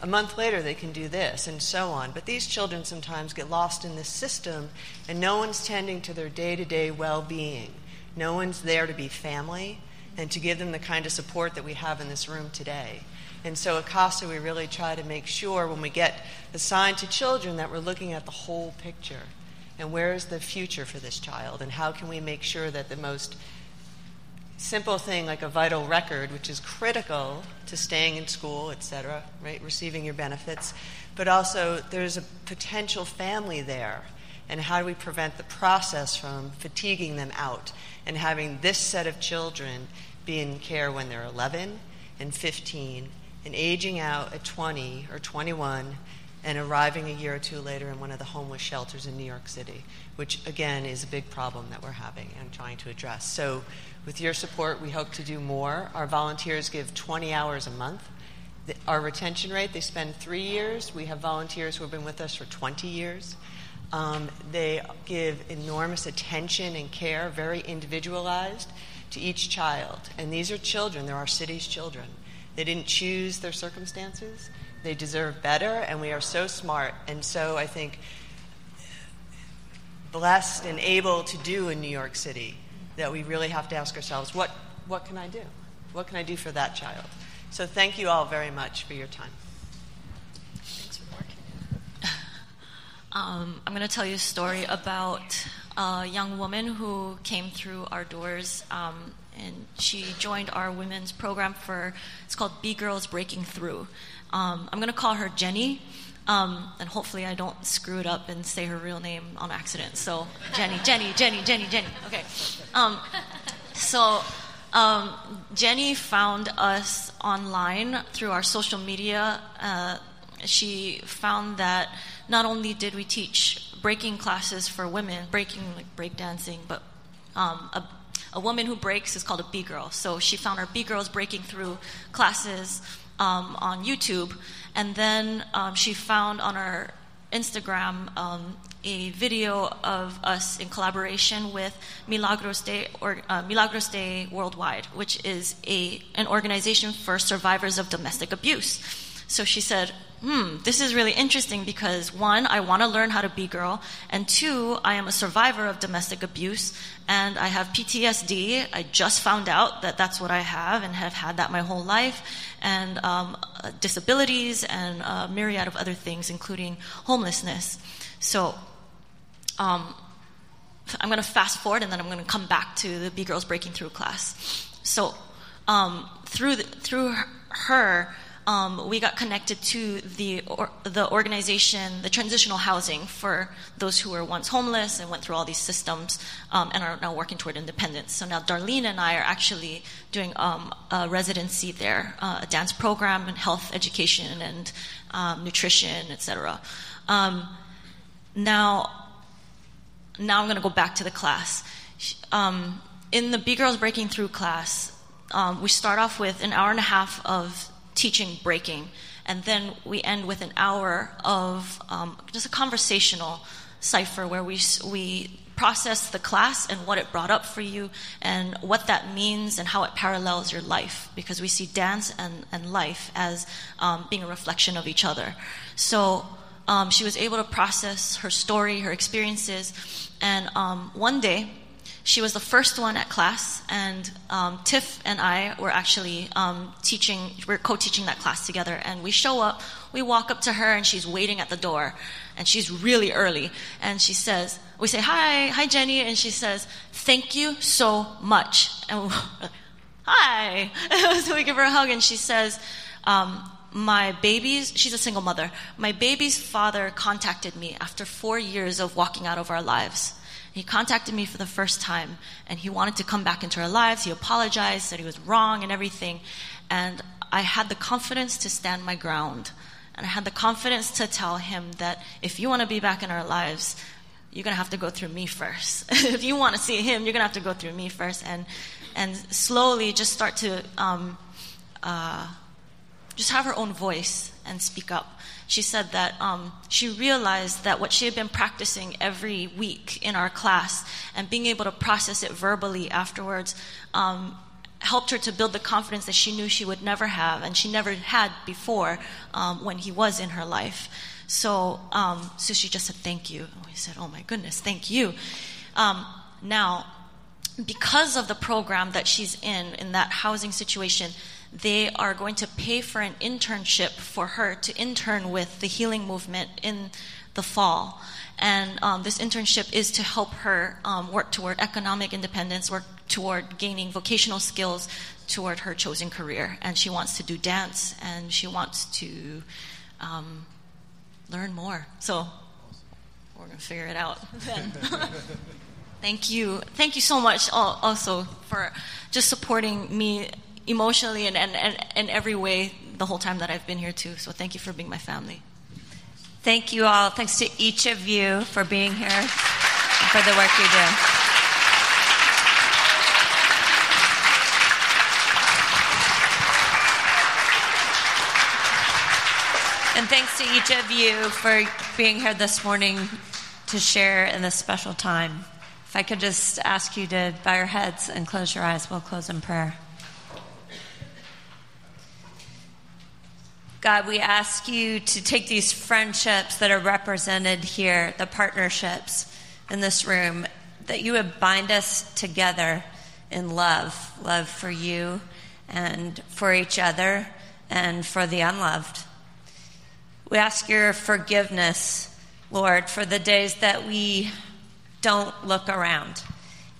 a month later, they can do this, and so on. But these children sometimes get lost in this system, and no one's tending to their day to day well being. No one's there to be family and to give them the kind of support that we have in this room today. And so at CASA, we really try to make sure when we get assigned to children that we're looking at the whole picture. And where is the future for this child? And how can we make sure that the most simple thing like a vital record, which is critical to staying in school, et cetera, right, receiving your benefits, but also there's a potential family there. And how do we prevent the process from fatiguing them out and having this set of children be in care when they're 11 and 15 and aging out at 20 or 21 and arriving a year or two later in one of the homeless shelters in New York City, which again is a big problem that we're having and trying to address. So, with your support, we hope to do more. Our volunteers give 20 hours a month. The, our retention rate, they spend three years. We have volunteers who have been with us for 20 years. Um, they give enormous attention and care, very individualized, to each child. And these are children, they're our city's children. They didn't choose their circumstances. They deserve better, and we are so smart and so, I think, blessed and able to do in New York City that we really have to ask ourselves what, what can I do? What can I do for that child? So, thank you all very much for your time. Thanks for working. [LAUGHS] um, I'm going to tell you a story about a young woman who came through our doors, um, and she joined our women's program for it's called B Girls Breaking Through. Um, I'm going to call her Jenny, um, and hopefully I don't screw it up and say her real name on accident. So Jenny, Jenny, Jenny, Jenny, Jenny. Okay. Um, so um, Jenny found us online through our social media. Uh, she found that not only did we teach breaking classes for women, breaking like breakdancing, but um, a, a, woman who breaks is called a B girl. So she found our B girls breaking through classes um, on YouTube, and then um, she found on our Instagram um, a video of us in collaboration with Milagros Day, or, uh, Milagros Worldwide, which is a, an organization for survivors of domestic abuse. So she said, hmm, this is really interesting because one, I want to learn how to be girl, and two, I am a survivor of domestic abuse, and I have PTSD. I just found out that that's what I have and have had that my whole life, and um, disabilities and a myriad of other things, including homelessness. So, um, I'm going to fast forward and then I'm going to come back to the B Girls Breaking Through class. So, um, through the, through her, um, we got connected to the or, the organization, the transitional housing for those who were once homeless and went through all these systems um, and are now working toward independence. So now Darlene and I are actually doing um, a residency there, uh, a dance program and health education and um, nutrition, etc. Um, now, now I'm going to go back to the class. Um, in the B Girls Breaking Through class, we start off with an hour and a half of teaching breaking. And then we end with an hour of um, just a conversational cipher where we, we process the class and what it brought up for you and what that means and how it parallels your life because we see dance and, and life as um, being a reflection of each other. So um, she was able to process her story, her experiences, and um, one day she was the first one at class, and um, Tiff and I were actually um, teaching, we are co teaching that class together. And we show up, we walk up to her, and she's waiting at the door. And she's really early. And she says, We say, Hi, hi, Jenny. And she says, Thank you so much. And hi. [LAUGHS] so we give her a hug, and she says, um, my baby's, she's a single mother. My baby's father contacted me after four years of walking out of our lives. He contacted me for the first time and he wanted to come back into our lives. He apologized, said he was wrong and everything. And I had the confidence to stand my ground. And I had the confidence to tell him that if you want to be back in our lives, you're going to have to go through me first. [LAUGHS] if you want to see him, you're going to have to go through me first. And, and slowly just start to um, uh, just have her own voice and speak up she said that um, she realized that what she had been practicing every week in our class and being able to process it verbally afterwards um, helped her to build the confidence that she knew she would never have and she never had before um, when he was in her life. So, um, so she just said, Thank you. And we said, Oh my goodness, thank you. Um, now, because of the program that she's in, in that housing situation, they are going to pay for an internship for her to intern with the healing movement in the fall. And um, this internship is to help her um, work toward economic independence, work toward gaining vocational skills toward her chosen career. And she wants to do dance and she wants to um, learn more. So we're going to figure it out then. [LAUGHS] Thank you. Thank you so much also for just supporting me emotionally and, and, and in every way the whole time that I've been here too. So thank you for being my family. Thank you all. Thanks to each of you for being here and for the work you do. And thanks to each of you for being here this morning to share in this special time. If I could just ask you to bow your heads and close your eyes, we'll close in prayer. God, we ask you to take these friendships that are represented here, the partnerships in this room, that you would bind us together in love love for you and for each other and for the unloved. We ask your forgiveness, Lord, for the days that we don't look around.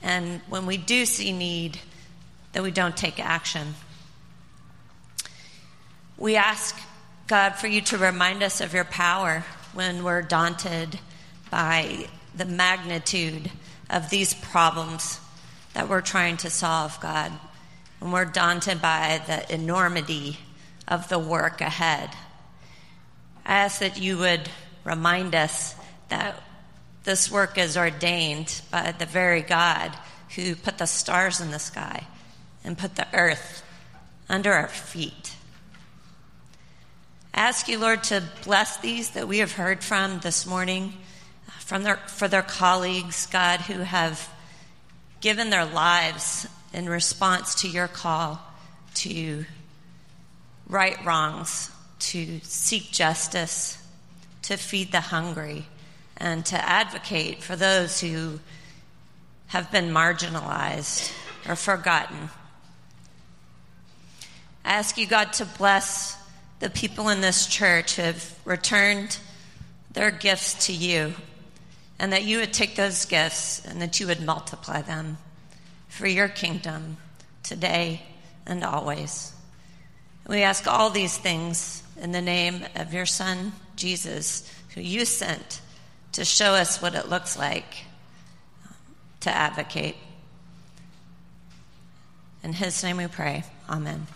And when we do see need, that we don't take action. We ask God, for you to remind us of your power when we're daunted by the magnitude of these problems that we're trying to solve, God. When we're daunted by the enormity of the work ahead. I ask that you would remind us that this work is ordained by the very God who put the stars in the sky and put the earth under our feet ask you, Lord, to bless these that we have heard from this morning, uh, from their, for their colleagues, God, who have given their lives in response to your call to right wrongs, to seek justice, to feed the hungry, and to advocate for those who have been marginalized or forgotten. I ask you, God, to bless the people in this church have returned their gifts to you, and that you would take those gifts and that you would multiply them for your kingdom today and always. We ask all these things in the name of your Son, Jesus, who you sent to show us what it looks like to advocate. In his name we pray. Amen.